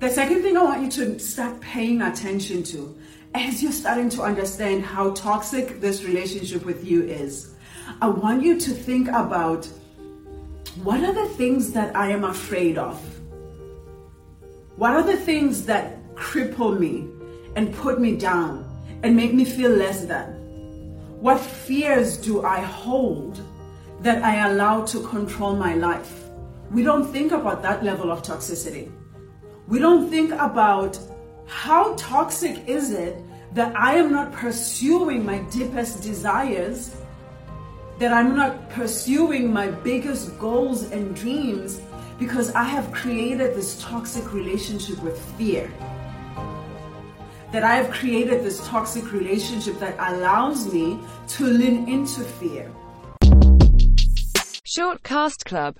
The second thing I want you to start paying attention to as you're starting to understand how toxic this relationship with you is, I want you to think about what are the things that I am afraid of? What are the things that cripple me and put me down and make me feel less than? What fears do I hold that I allow to control my life? We don't think about that level of toxicity. We don't think about how toxic is it that I am not pursuing my deepest desires, that I'm not pursuing my biggest goals and dreams because I have created this toxic relationship with fear. That I have created this toxic relationship that allows me to lean into fear. Short Cast Club